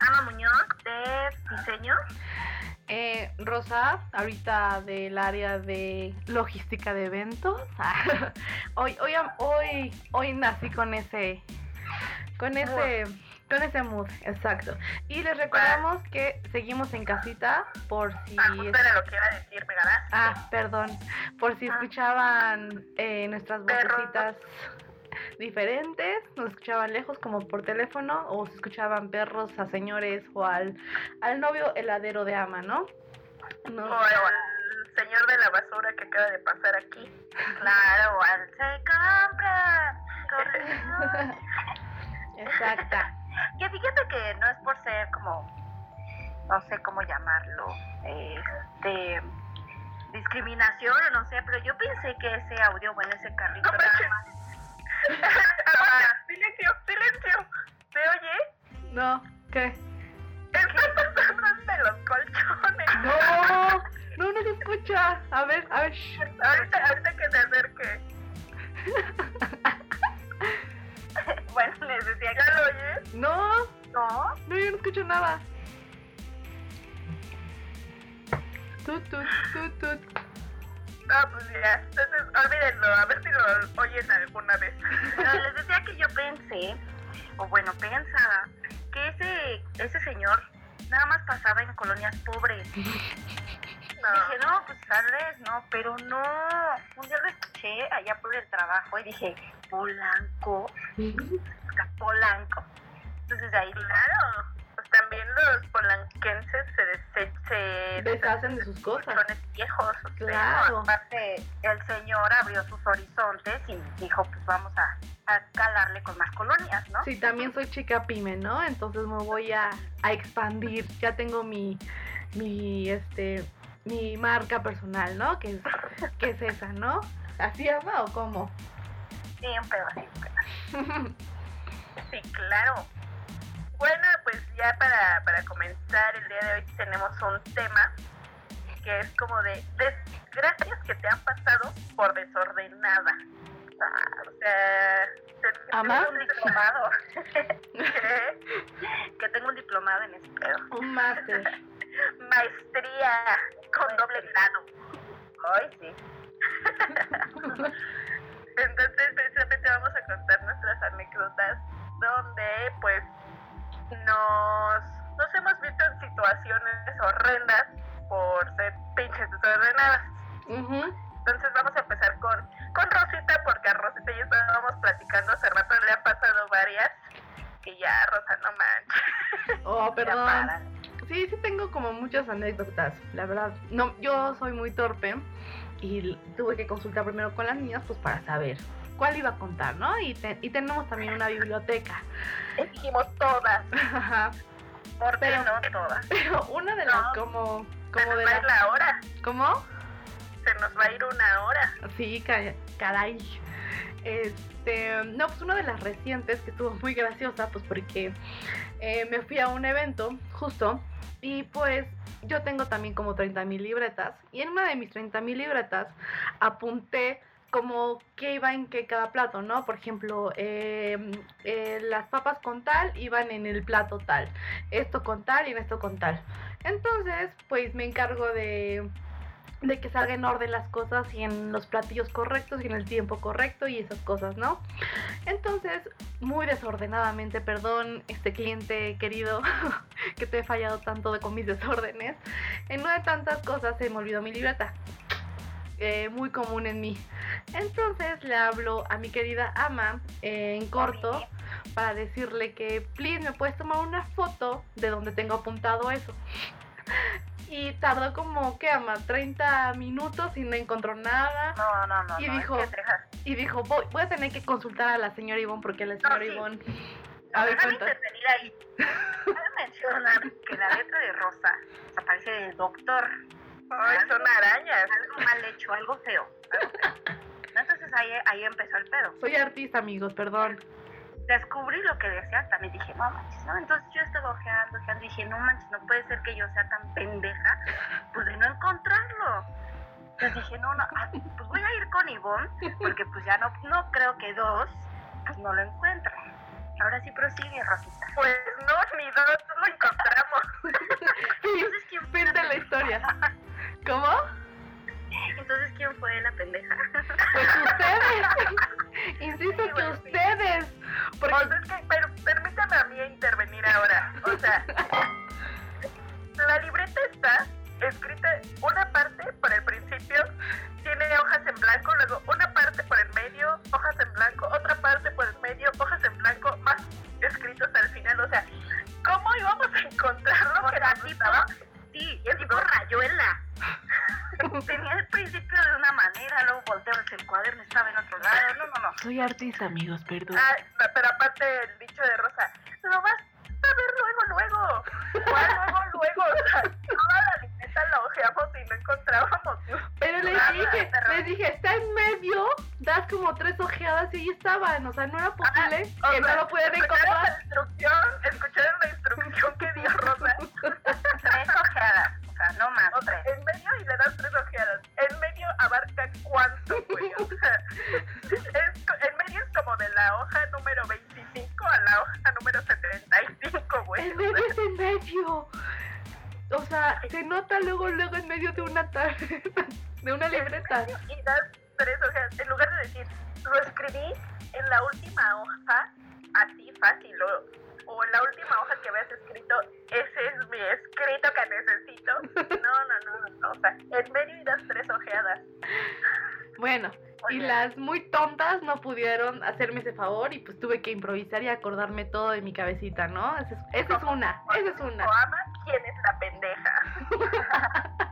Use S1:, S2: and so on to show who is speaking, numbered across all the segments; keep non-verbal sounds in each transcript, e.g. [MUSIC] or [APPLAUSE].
S1: Ama Muñoz, de diseño.
S2: Eh, Rosa, ahorita del área de logística de eventos. [LAUGHS] hoy, hoy, am- hoy, hoy nací con ese, con ese, con ese mood, exacto. Y les recordamos que seguimos en casita por si
S1: Ah, justo era lo que iba a decir, me ganaste.
S2: Ah, perdón. Por si
S1: Ah.
S2: escuchaban eh, nuestras vocecitas diferentes, nos escuchaban lejos como por teléfono o se escuchaban perros a señores o al, al novio heladero de ama, ¿no? No.
S1: O al señor de la basura que acaba de pasar aquí. [LAUGHS] Claro, al se compra. corriendo.
S2: Exacta. [LAUGHS]
S3: Que fíjate que no es por ser como, no sé cómo llamarlo, este, discriminación o no sé, pero yo pensé que ese audio, bueno, ese carrito
S1: No
S3: nada más-
S1: Silencio, silencio. ¿Se oye?
S2: No, ¿qué?
S1: Están pasando los colchones.
S2: No, no, no se escucha. A ver, a ver.
S1: Ahorita, ahorita que se acerque.
S3: bueno, les decía
S1: ¿Ya lo oyes?
S2: No,
S3: no,
S2: no, yo no escucho nada. Tut, tut, tut, tut.
S1: Ah, pues ya. Entonces, olvídenlo. A ver si lo oyen alguna vez.
S3: les decía que yo pensé, o bueno, pensaba, que ese, ese señor nada más pasaba en colonias pobres.
S1: No.
S3: Dije, no, pues tal vez no, pero no. Un día lo escuché allá por el trabajo y dije, Polanco, Polanco. Entonces de ahí
S1: Claro. También los polanquenses se, se, se
S2: Deshacen de sus cosas.
S1: viejos.
S2: Claro.
S3: aparte el señor abrió sus horizontes y dijo, pues vamos a, a calarle con más colonias, ¿no?
S2: Sí, también soy chica pyme, ¿no? Entonces me voy a, a expandir. Ya tengo mi, mi, este, mi marca personal, ¿no? Que es, que es esa, ¿no? ¿Así ama o cómo?
S3: Sí, un pedo así, [LAUGHS] un pedo.
S1: Sí, claro. Bueno, pues ya para, para comenzar el día de hoy tenemos un tema que es como de desgracias que te han pasado por desordenada. Ah, o sea, tengo un diplomado. [LAUGHS]
S3: Que tengo un diplomado en pedo.
S2: Un máster. [LAUGHS]
S1: Maestría con doble grado.
S3: Ay, sí. [LAUGHS]
S1: Entonces, precisamente vamos a contar nuestras anécdotas donde, pues, nos, nos hemos visto en situaciones horrendas por ser pinches desordenadas. Entonces, vamos a empezar con, con Rosita, porque a Rosita ya estábamos platicando hace rato, le han pasado varias. Y ya, Rosa, no manches. [LAUGHS]
S2: Oh, perdón. Sí, sí tengo como muchas anécdotas, la verdad. No, yo soy muy torpe y tuve que consultar primero con las niñas pues para saber cuál iba a contar, ¿no? Y, te- y tenemos también una biblioteca.
S1: Y [LAUGHS] dijimos todas,
S2: Ajá.
S1: ¿por qué
S2: Pero-
S1: no todas?
S2: Pero una de las
S1: No.
S2: como
S1: Se
S2: como
S1: nos
S2: de
S1: va a ir
S2: las
S1: la hora,
S2: ¿Cómo?
S1: se nos va a ir una hora.
S2: Sí, ca- caray. Este, no, pues una de las recientes que estuvo muy graciosa, pues porque eh, me fui a un evento justo y pues yo tengo también como 30 mil libretas y en una de mis 30 mil libretas apunté como qué iba en qué cada plato, ¿no? Por ejemplo, eh, eh, las papas con tal iban en el plato tal, esto con tal y en esto con tal. Entonces, pues me encargo de de que salga en orden las cosas y en los platillos correctos y en el tiempo correcto y esas cosas, ¿no? Entonces, muy desordenadamente, perdón, este cliente querido, [LAUGHS] que te he fallado tanto de, con mis desórdenes, en una de tantas cosas se me olvidó mi libreta. eh, muy común en mí. Entonces le hablo a mi querida ama eh, en corto para decirle que, please, me puedes tomar una foto de donde tengo apuntado eso. Y tardó como, ¿qué ama? 30 minutos y no encontró nada.
S3: No, no, no.
S2: Y
S3: no,
S2: dijo- Y dijo, voy, voy a tener que consultar a la señora Ivonne porque la señora
S1: sí.
S2: Ivonne... A ver,
S3: intervenir ahí. [LAUGHS] Mencionar que la letra de Rosa o sea, parece de doctor.
S1: Ay, son arañas.
S3: Algo mal hecho, algo feo. algo feo. [LAUGHS] Entonces ahí, ahí empezó el pedo.
S2: Soy artista, amigos, perdón.
S3: Descubrí lo que decía, también dije, no manches, ¿no? Entonces yo estaba ojeando, ojeando, y dije, no manches, no puede ser que yo sea tan pendeja, pues de no encontrarlo. Entonces dije, no, no, ah, pues voy a ir con Ivonne, porque pues ya no, no creo que dos, pues no lo encuentro. Ahora sí prosigue, Rosita.
S1: Pues no, ni dos lo encontramos. [LAUGHS]
S3: Entonces, ¿quién
S2: de la historia. ¿Cómo?
S3: Entonces, ¿quién fue la pendeja?
S2: Pues ustedes. [LAUGHS] Insisto
S1: Sí,
S2: que
S1: bueno, sí.
S2: ustedes.
S1: O
S2: Porque
S1: sea, es que, pero permítame a mí intervenir ahora. O sea, [LAUGHS] la libreta está escrita una parte por el principio, tiene hojas en blanco, luego una parte por el medio, hojas en blanco, otra parte por el medio, hojas en blanco, más escritos al final. O sea, ¿cómo íbamos a encontrarlo? Que nos
S3: tipo, sí, es tipo rayuela. Tenía el principio de una manera, luego volteabas el cuaderno, estaba en otro lado. No, no, no.
S2: soy artista, amigos, perdón.
S1: Ah, pero aparte el dicho de Rosa, lo vas a ver luego, luego. ¿Cuál luego, luego? O sea, toda la libreta la ojeamos y no encontrábamos.
S2: Pero les dije, les dije, está en medio, das como tres ojeadas y ahí estaban. O sea, no era posible
S1: O
S2: que no lo
S1: escucharon
S2: encontrar.
S1: la instrucción, escucharon la instrucción que dio [LAUGHS] Rosa.
S3: Tres ojeadas. O sea, no más,
S1: O sea,
S3: tres.
S1: en medio y le das tres O sea,
S2: se nota luego, luego en medio de una tarjeta, [LAUGHS] de una libreta.
S1: y das tres hojas. En lugar de decir, lo escribí en la última hoja, así fácil, o, o en la última hoja que habías escrito, ese es mi escrito que necesito. No, [LAUGHS] no, no, no, no. O sea, en medio y das tres ojeadas.
S2: Bueno, y las muy tontas no pudieron hacerme ese favor y pues tuve que improvisar y acordarme todo de mi cabecita, ¿no? Esa es, esa es una, esa es una.
S1: ¿quién es la pendeja? [LAUGHS]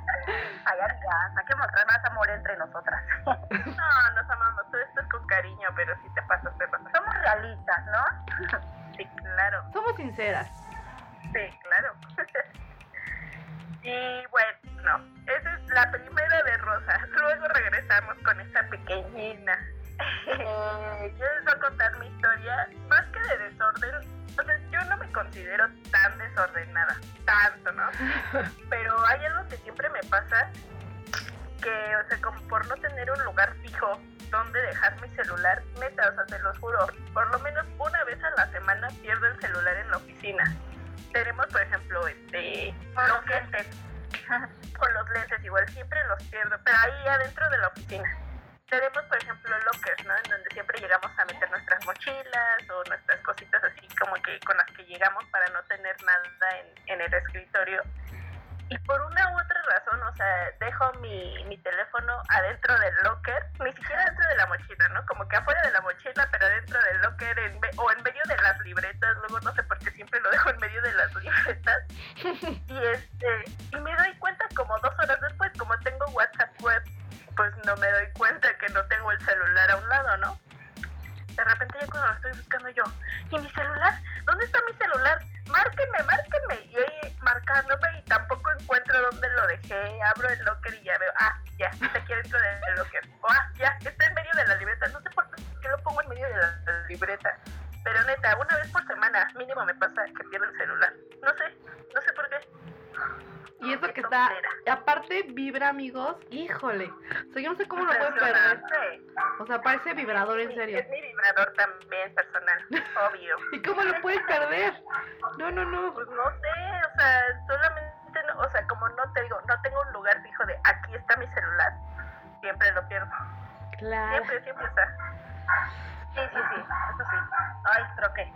S3: Ay, amigas, hay que mostrar más amor entre nosotras.
S1: No, nos amamos. Todo esto es con cariño, pero sí te pasas de pasar.
S3: Somos realistas, ¿no? [LAUGHS]
S1: Sí, claro.
S2: Somos sinceras.
S1: Sí, claro. [LAUGHS] y bueno, esa es la primera de Rosa. Pequeñina. [LAUGHS] Yo les voy a contar mi historia, más que de desorden. O sea, yo no me considero tan desordenada, tanto, ¿no? [LAUGHS] Pero hay algo que siempre me pasa, que, o sea, como por no tener un lugar fijo donde dejar mi celular, neta, o sea, te lo juro, por lo menos una vez a la semana pierdo el celular en la oficina. Tenemos, por ejemplo, este,
S3: los
S1: lockers, con los lentes, igual siempre los pierdo, pero ahí adentro de la oficina. Tenemos, por ejemplo, lockers, ¿no? En donde siempre llegamos a meter nuestras mochilas o nuestras cositas así como que con las que llegamos para no tener nada en, en el escritorio. Y por una u otra razón, o sea, dejo mi, mi teléfono adentro del locker, ni siquiera dentro de la mochila,
S2: sea, parece vibrador, en serio.
S1: Es mi vibrador también personal, obvio. [LAUGHS]
S2: ¿Y cómo lo puedes perder? No, no, no.
S1: Pues no sé, o sea, solamente, no- o sea, como no te digo, no tengo un lugar fijo de aquí está mi celular, siempre lo pierdo.
S2: Claro.
S1: Siempre, siempre está.
S3: Sí, sí, sí, eso sí. Ay, creo que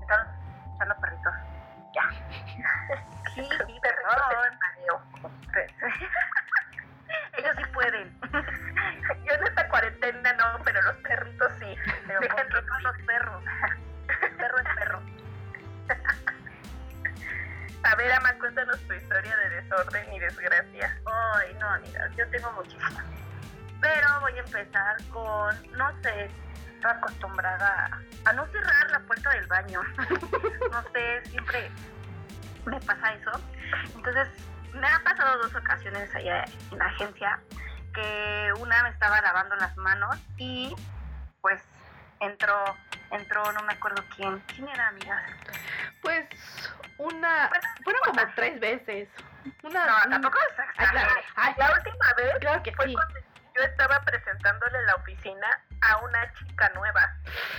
S3: están echando perritos. Ya. [LAUGHS] [LAUGHS]
S1: Sí, sí, perdón.
S3: Ellos
S1: Pero Dejen
S3: ¿por qué no los perros? Perro es perro. [LAUGHS]
S1: A ver, Ama, cuéntanos tu historia de desorden y desgracia.
S3: Ay, no, mira, yo tengo muchísimas. Pero voy a empezar con, no sé, estoy acostumbrada a, a no cerrar la puerta puerta del baño. [LAUGHS] No sé, siempre me pasa eso. Entonces, me ha pasado dos ocasiones allá en la agencia que una me estaba lavando las manos y pues entró, entró, no me acuerdo quién. ¿Quién era, amiga?
S2: Pues una, fueron como tres veces. Una,
S3: No,
S2: una-
S3: tampoco es
S2: Ay, claro, ay,
S1: La última vez
S2: claro que
S1: fue
S2: sí.
S1: cuando yo estaba presentándole la oficina a una chica nueva.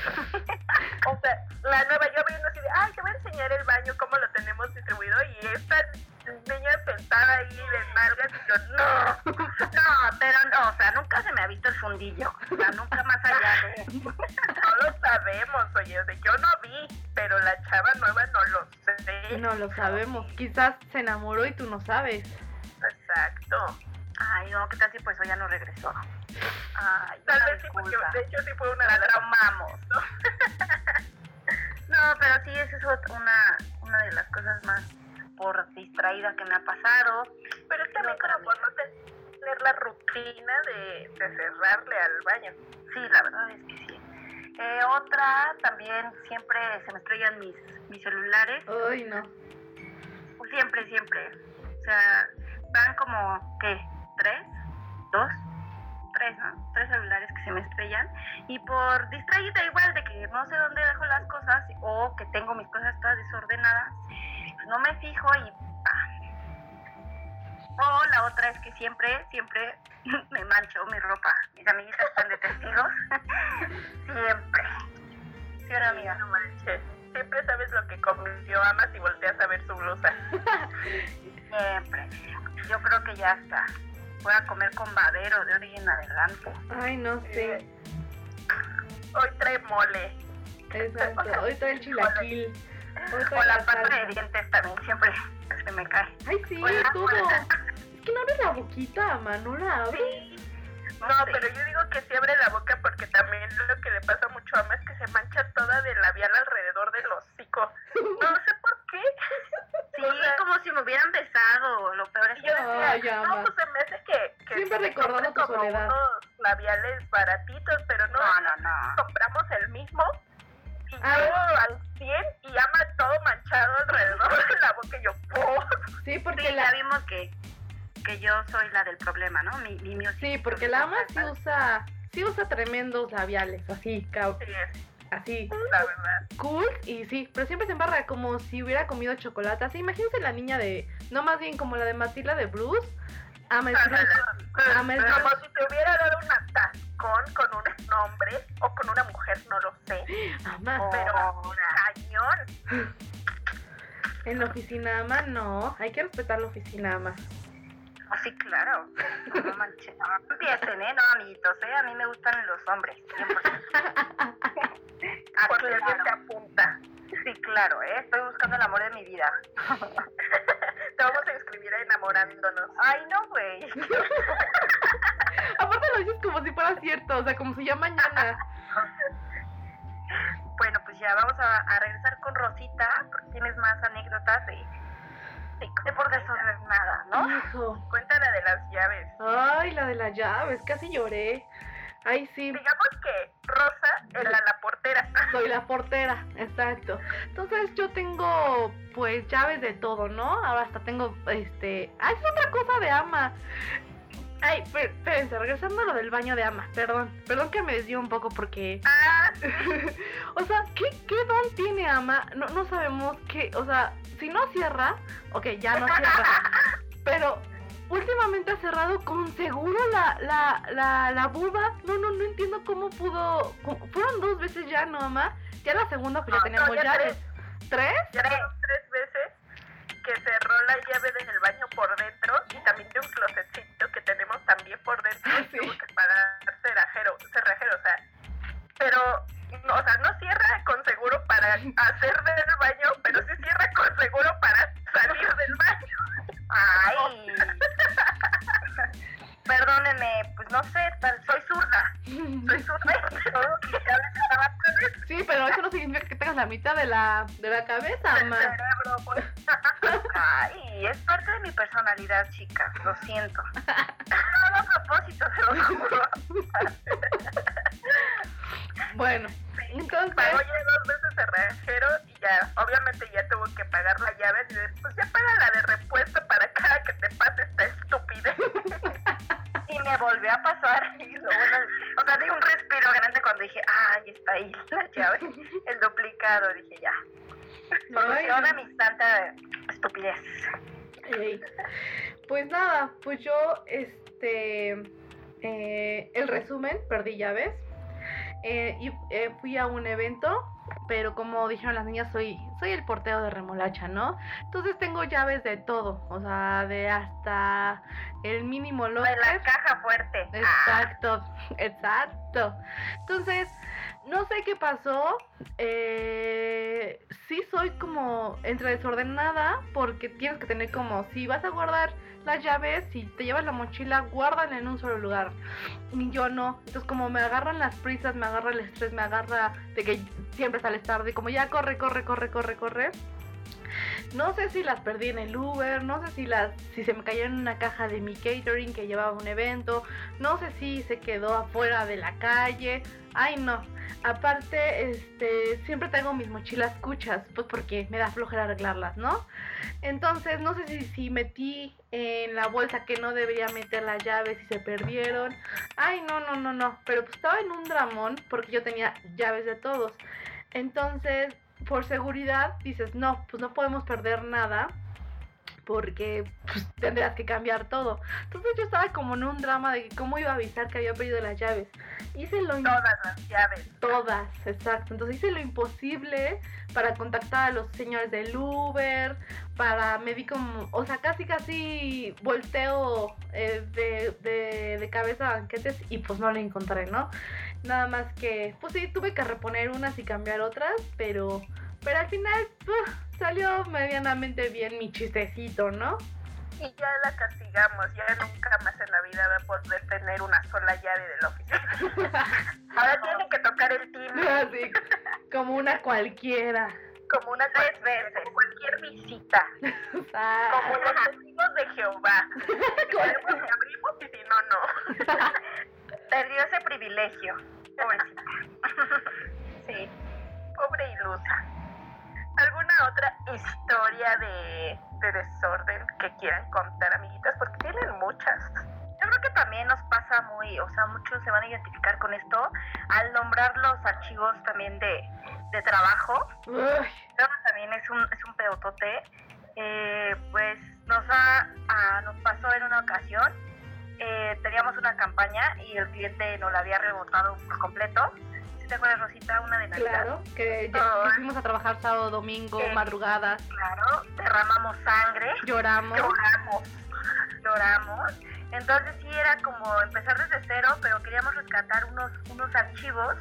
S1: [LAUGHS] o sea, la nueva, yo viendo así de, ay, te voy a enseñar el baño, cómo lo tenemos distribuido, y esta niña sentada ahí de nalgas, y yo, no.
S3: No, pero no, o sea, nunca se me ha visto el fundillo. O sea, nunca más allá de. [LAUGHS]
S1: No lo sabemos, oye, o sea, yo no vi, pero la chava nueva no lo sé.
S2: No lo sabemos. Quizás se enamoró y tú no sabes.
S1: Exacto.
S3: Ay, no, ¿qué tal si por eso ya no regresó? Ay,
S1: Tal vez sí, porque de hecho sí fue una
S3: La
S1: de las
S3: traumamos. [LAUGHS] No, pero sí, esa es una, una de las cosas más por distraída que me ha pasado.
S1: Pero es también
S3: No,
S1: como por no tener la rutina de, de cerrarle al baño.
S3: Sí, la verdad es que sí. Eh, otra, también siempre se me estrellan mis, mis celulares.
S2: Ay, no.
S3: Siempre, siempre. O sea, van como, ¿qué? ¿Tres? ¿Dos? Tres, ¿no? Tres celulares que se me estrellan. Y por distraída igual de que no sé dónde dejo las cosas o que tengo mis cosas todas desordenadas, pues no me fijo y... ¡pah! O la otra es que siempre, siempre [LAUGHS] me mancho mi ropa. Mis amiguitas están de testigos. [LAUGHS] siempre. ¿Sí no, amiga?
S1: No manches. Siempre sabes lo que comió amas y volteas a ver su blusa. [LAUGHS]
S3: Siempre. Yo creo que ya está. Voy a comer con babero de origen adelante.
S2: Ay, no sé.
S1: Hoy trae mole.
S2: Exacto. Hoy trae el chilaquil. Hoy trae
S3: O la
S2: la
S3: pasta de dientes también siempre se me cae.
S2: Ay, sí,
S3: Hola,
S2: todo.
S3: hola.
S2: Es que no abres la boquita, ama, no la abres.
S3: No,
S1: No,
S3: sé.
S1: pero yo digo que sí abre la boca porque también lo que le pasa mucho a Ama es que se mancha toda de labial alrededor del hocico. [LAUGHS] No sé por qué.
S3: Sí, como si me hubieran besado. Lo peor es que
S1: yo decía,
S2: Ay, Ama.
S1: no, pues se me hace que, que
S2: Siempre
S1: se
S2: recordando tu
S1: como
S2: soledad.
S1: unos labiales baratitos, pero no,
S3: No, no, no.
S1: compramos el mismo y
S2: Ah.
S1: yo al 100 y ama todo manchado alrededor de la boca y yo, ¡oh!
S2: Sí, porque
S3: Sí,
S2: la,
S3: ya vimos que, que yo soy la del problema, ¿no? Mi, mi, mi
S2: sí, porque la ama sí usa, sí usa tremendos labiales, así, ca-
S1: Sí, es
S2: así,
S1: la verdad.
S2: cool, y sí, pero siempre se embarra como si hubiera comido chocolate. Así, imagínense la niña de, no más bien como la de Matilda de Bruce, ama el Bruce. Ama el
S1: Como si te hubiera dado un atascón con un hombre o con una mujer, no lo sé.
S2: Ama.
S1: Pero cañón.
S2: en la oficina ama, no, hay que respetar la oficina ama.
S3: Oh, sí, claro. No manches. No empiecen, ¿eh? No, amiguitos, ¿eh? A mí me gustan los hombres. 100%. [LAUGHS] Ah,
S1: Porque alguien
S3: claro.
S1: te apunta.
S3: Sí, claro, ¿eh? Estoy buscando el amor de mi vida. [LAUGHS]
S1: Te vamos a inscribir a enamorándonos.
S3: Ay, no, güey. [LAUGHS]
S2: Aparte lo dices como si fuera cierto, o sea, como si ya mañana.
S3: Bueno, pues ya vamos a, a regresar con Rosita, porque tienes más anécdotas de, de, de por desordenada, ¿no?
S2: Hijo.
S1: Cuéntala de las llaves.
S2: Ay, la de las llaves, casi lloré. Ay, sí,
S1: Digamos que Rosa era la portera. [LAUGHS]
S2: soy la portera, exacto. Entonces yo tengo pues llaves de todo, ¿no? Ahora hasta tengo este... Ah, es otra cosa de ama. Ay, espérense, regresando a lo del baño de ama, perdón, perdón que me desvío un poco porque...
S1: Ah, [LAUGHS]
S2: o sea, ¿qué, qué don tiene ama? No, no sabemos qué, o sea, si no cierra, ok, ya no cierra, [LAUGHS] pero últimamente ha cerrado con seguro la, la, la, la buba. No, no, no entiendo cómo pudo, cómo- fueron dos veces ya, ¿no, ama? Ya la segunda pues ya
S1: No,
S2: teníamos
S1: no, ya
S2: llaves. ¿Tres?
S1: ya fueron tres veces que cerró la llave del baño por dentro y también de un closetcito que tenemos también por dentro.
S2: Ah,
S1: y
S2: sí.
S1: Tuvo que pagar cerrajero, cerrajero, o sea, pero, no, o sea, no cierra con seguro para [LAUGHS] hacer del baño, pero sí cierra con seguro para salir del baño.
S3: Ay. [LAUGHS] [LAUGHS] Perdónenme, pues no sé, soy zurda. Soy [LAUGHS] zurda [LAUGHS] y.
S2: Sí, pero eso no significa que tengas la mitad de la, de la cabeza, ama.
S1: cerebro, pues.
S3: Ay, es parte de mi personalidad, chicas, lo siento. No a propósito, se lo juro.
S2: Bueno, entonces...
S1: Pagó ya dos veces cerra- obviamente ya tuvo que pagar la llave y después ya paga la de repuesto para cada que te pase esta
S3: y me volvió a pasar. Y lo bueno, o sea, di un respiro grande cuando dije, ay, está ahí la llave, el duplicado. Dije, ya. Soluciona mi tanta estupidez.
S2: Pues nada, pues yo, este, eh, el resumen, perdí llaves. Eh, y eh, fui a un evento, pero como dijeron las niñas, soy, soy el porteo de remolacha, ¿no? Entonces tengo llaves de todo, o sea, de hasta el mínimo locker.
S3: De la caja fuerte.
S2: Exacto, exacto. Entonces, no sé qué pasó. Eh, sí soy como entre desordenada porque tienes que tener como, si vas a guardar las llaves, si te llevas la mochila, guárdala en un solo lugar. Y yo no. Entonces como me agarran las prisas, me agarra el estrés, me agarra de que siempre sales tarde, como ya corre, corre, corre, corre, corre. No sé si las perdí en el Uber, no sé si las si se me cayeron en una caja de mi catering que llevaba un evento, no sé si se quedó afuera de la calle. Ay, no. Aparte, este, siempre tengo mis mochilas cuchas, pues porque me da flojera arreglarlas, ¿no? Entonces, no sé si, si metí en la bolsa que no debería meter las llaves y se perdieron. Ay, no, no, no, no. Pero pues estaba en un dramón porque yo tenía llaves de todos. Entonces, por seguridad, dices, no, pues no podemos perder nada porque pues, tendrías que cambiar todo. Entonces yo estaba como en un drama de cómo iba a avisar que había perdido las llaves. Hice lo
S1: todas las llaves.
S2: Todas, exacto. Entonces hice lo imposible para contactar a los señores del Uber, para me di como, o sea, casi casi volteo eh, de, de, de, cabeza a banquetes y pues no lo encontré, ¿no? Nada más que, pues sí, tuve que reponer unas y cambiar otras, pero, pero al final salió medianamente bien mi chistecito, ¿no?
S1: Y ya la castigamos, ya nunca más en la vida va a poder tener una sola llave de la oficina. [LAUGHS] Ahora tiene que tocar el timbre. [LAUGHS]
S2: Así, como una cualquiera.
S1: Como una tres veces. Como cualquier visita. [LAUGHS] como los testigos de Jehová. Si abrimos y si no, no.
S3: Perdió ese privilegio.
S1: Otra historia de, de desorden que quieran contar, amiguitas? Porque tienen muchas.
S3: Yo creo que también nos pasa muy, o sea, muchos se van a identificar con esto al nombrar los archivos también de, de trabajo. también es un, es un pedotote. Eh, pues nos, ha, nos pasó en una ocasión eh, teníamos una campaña y el cliente nos la había rebotado por completo. ¿Sí ¿Te acuerdas, Rosita? Una de Navidad.
S2: Claro, que ya fuimos a trabajar sábado, domingo, madrugadas.
S3: Claro, derramamos sangre.
S2: Lloramos.
S3: Lloramos. Lloramos. Entonces sí era como empezar desde cero, pero queríamos rescatar unos, unos archivos.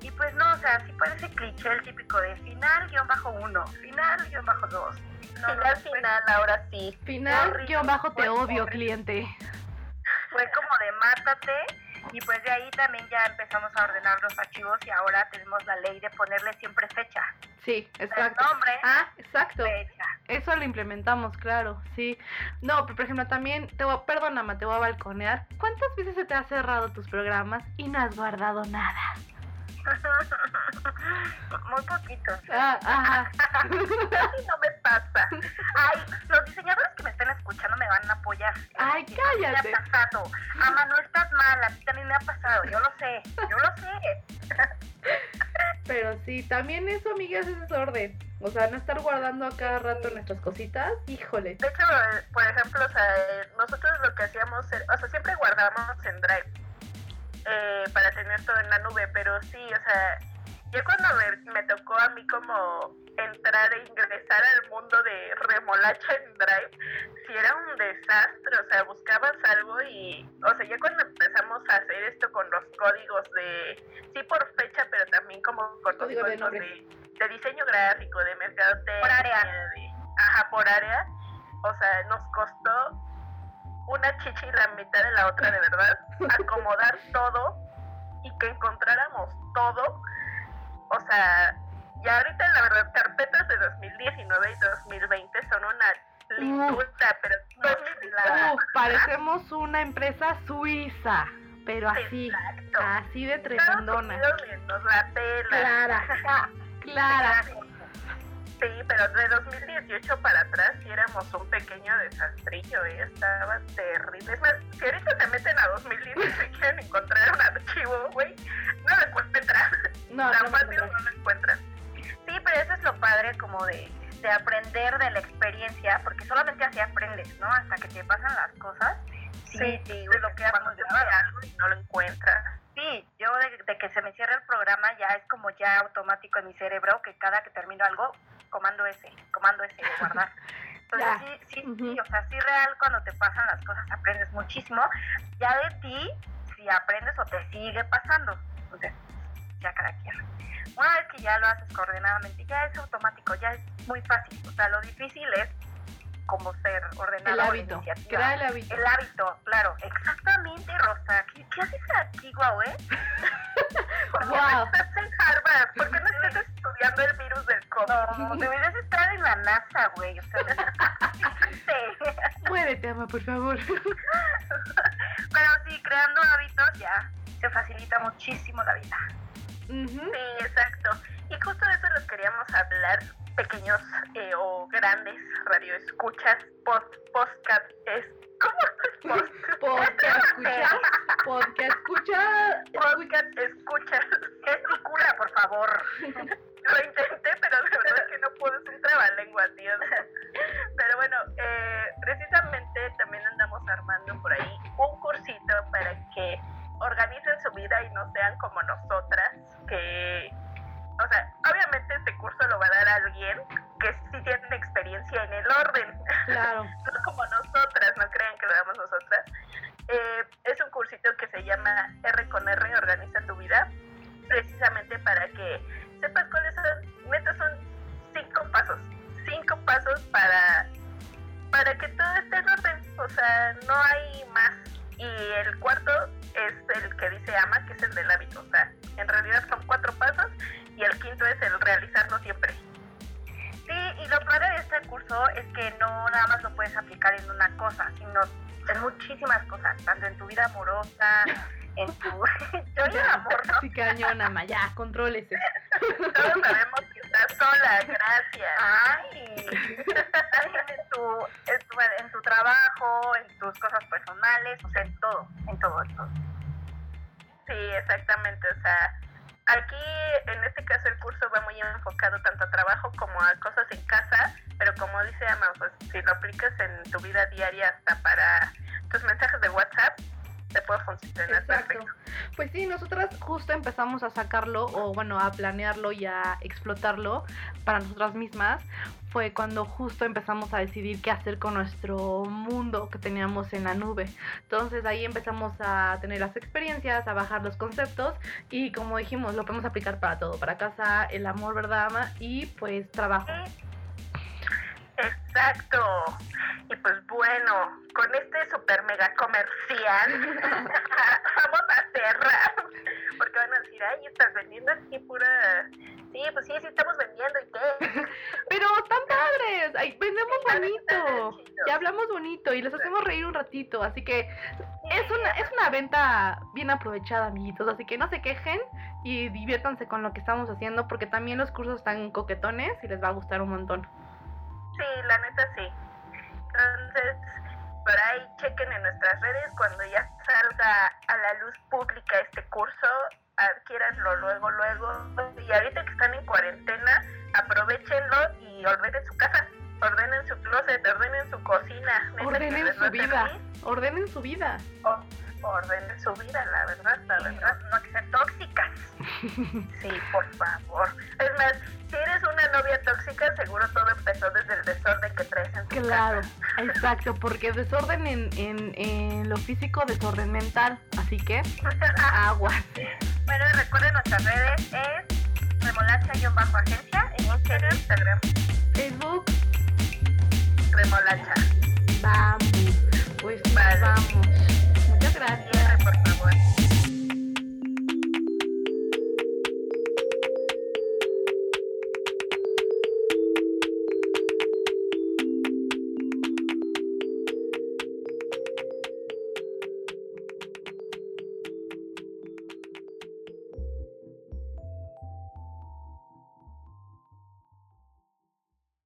S3: Y pues no, o sea, sí parece cliché el típico de final guion bajo uno, final guion bajo dos.
S1: final, final, ahora sí.
S2: Final guion bajo te odio, cliente
S3: fue como de mátate y pues de ahí también ya empezamos a ordenar los archivos y ahora tenemos la ley de ponerle siempre fecha.
S2: Sí, exacto.
S3: nombre,
S2: ah, exacto. Eso lo implementamos, claro, sí. No, pero por ejemplo también, te voy, perdóname, te voy a balconear. ¿Cuántas veces se te ha cerrado tus programas y no has guardado nada?
S3: Muy poquito.
S2: Ah, ajá.
S3: no me pasa. Ay, los diseñadores que me están escuchando me van a apoyar.
S2: Ay, cállate.
S3: Me ha pasado. Ama, no estás mal, a ti también me ha pasado. Yo lo sé, yo lo sé.
S2: Pero sí, también eso, amigas, es desorden. O sea, no estar guardando a cada rato nuestras cositas, híjole.
S1: De hecho, por ejemplo, o sea, nosotros lo que hacíamos, o sea, siempre guardábamos en Drive eh, para tener todo en la nube, pero sí, o sea, yo cuando me, tocó a mí como entrar e ingresar al mundo de remolacha en Drive, sí era un desastre, o sea, buscabas algo y, o sea, ya cuando empezamos a hacer esto con los códigos de, sí por fecha, pero también como con los códigos de, de, diseño gráfico, de mercadotecnia,
S3: por área,
S1: de, ajá, por área, o sea, nos costó una chicha y la mitad de la otra, de verdad, acomodar todo y que encontráramos todo o sea, ya ahorita la verdad, carpetas de 2019 y 2020 son una lindura, pero
S2: no, parecemos una empresa suiza, pero así, así de tremendona.
S1: la tela.
S2: Clara, [LAUGHS] clara.
S1: Sí, pero de 2018 para atrás sí éramos un pequeño desastrillo, y estaba terrible. Es más, si ahorita se meten a 2018 y quieren encontrar un archivo, güey, no lo encuentran.
S2: No,
S1: Tan
S2: no,
S1: fácil
S2: no,
S1: lo encuentran.
S3: Sí, pero eso es lo padre como de, de aprender de la experiencia, porque solamente así aprendes, ¿no? Hasta que te pasan las cosas. Sí, sí, lo que
S1: cuando te algo y no lo encuentras.
S3: Sí, yo de, de que se me cierra el programa ya es como ya automático en mi cerebro que cada que termino algo, comando S, comando S de guardar. Entonces sí, sí, sí, o sea, sí real cuando te pasan las cosas aprendes muchísimo. Ya de ti, si aprendes o te sigue pasando. Entonces, ya cada quien. Una vez que ya lo haces coordinadamente, ya es automático, ya es muy fácil. O sea, lo difícil es como ser ordenado.
S2: El hábito. Crea el hábito.
S3: El hábito, claro, exactamente, Rosa. ¿Qué, qué haces aquí, guau, eh?
S1: ¿Por qué
S2: Wow.
S1: no estás en Harvard? ¿Por qué no estás estudiando el virus del COVID?
S3: No, deberías estar en la NASA, güey. O sea, sí. [LAUGHS]
S2: Ama, por favor. [LAUGHS]
S3: Pero sí, creando hábitos ya se facilita muchísimo la vida.
S1: Sí, exacto. Y justo de eso les queríamos hablar, pequeños eh, o grandes radioescuchas, post, podcast, es, ¿cómo es? [LAUGHS] [LAUGHS]
S2: Podcast, escucha. Podcast, escucha.
S1: Podcast, escuchas.
S3: Gesticula, por favor.
S1: Lo intenté, pero de verdad que no puedo, es un trabalenguas, Dios. Pero bueno, eh, precisamente también andamos armando por ahí un cursito para que organicen su vida y no sean como nosotras, que, o sea, obviamente este curso lo va a dar alguien que sí tiene experiencia en el orden,
S2: Claro. [LAUGHS]
S1: no como nosotras, no crean que lo damos nosotras. Eh, es un cursito que se llama R con R, Organiza tu vida, precisamente para que sepas cuáles son, neta son cinco pasos, cinco pasos para, para que todo esté en orden, o sea, no hay más. Y el cuarto es el que dice ama, que es el del hábito, o sea, en realidad son cuatro pasos y el quinto es el realizarlo siempre.
S3: Sí, y lo padre de este curso es que no nada más lo puedes aplicar en una cosa, sino en muchísimas cosas, tanto en tu vida amorosa, en tu... [LAUGHS] Yo y el amor, ¿no?
S2: Sí, cañón, ama, ya, contrólese.
S1: Todos sabemos que estás sola, gracias.
S3: Ay, en tu, en, tu, en tu trabajo, en tus cosas personales, o sea, en todo, en todo, en todo.
S1: Sí, exactamente. O sea, aquí en este caso el curso va muy enfocado tanto a trabajo como a cosas en casa, pero como dice Ama, pues si lo aplicas en tu vida diaria hasta para tus mensajes de WhatsApp, te puede funcionar
S2: Exacto.
S1: perfecto.
S2: Pues sí, nosotras justo empezamos a sacarlo o bueno, a planearlo y a explotarlo para nosotras mismas. Fue cuando justo empezamos a decidir qué hacer con nuestro mundo que teníamos en la nube. Entonces ahí empezamos a tener las experiencias, a bajar los conceptos y como dijimos, lo podemos aplicar para todo, para casa, el amor, ¿verdad, ama? Y pues trabajo.
S1: Exacto. Y pues bueno, con este super mega comercial [LAUGHS] [LAUGHS] vamos a cerrar. Porque van a decir, ay, estás vendiendo aquí pura... Sí, pues sí, sí estamos vendiendo y qué. [LAUGHS]
S2: Pero están padres, ay, vendemos bonito, y hablamos bonito y les hacemos reír un ratito, así que es una, es una venta bien aprovechada, amiguitos, así que no se quejen y diviértanse con lo que estamos haciendo porque también los cursos están coquetones y les va a gustar un montón.
S1: Sí, la neta sí. Entonces, por ahí chequen en nuestras redes cuando ya salga a la luz pública este curso, adquiéranlo luego, luego. Y ahorita que están en cuarentena, aprovechenlo y ordenen su casa, ordenen su closet, ordenen su cocina.
S2: Ordenen su vida, ordenen su vida.
S1: Ordenen su vida, la verdad, la verdad.
S3: No que ser tóxicas. [LAUGHS]
S1: Sí, por favor. Es más,
S2: Claro, exacto, porque desorden en, en, en lo físico, desorden mental, así que [LAUGHS] agua.
S3: Bueno, y recuerden nuestras redes es remolacha-agencia en Instagram.
S1: Instagram,
S2: Facebook,
S1: remolacha.
S2: vamos, pues
S1: Vale.
S2: vamos. Muchas gracias.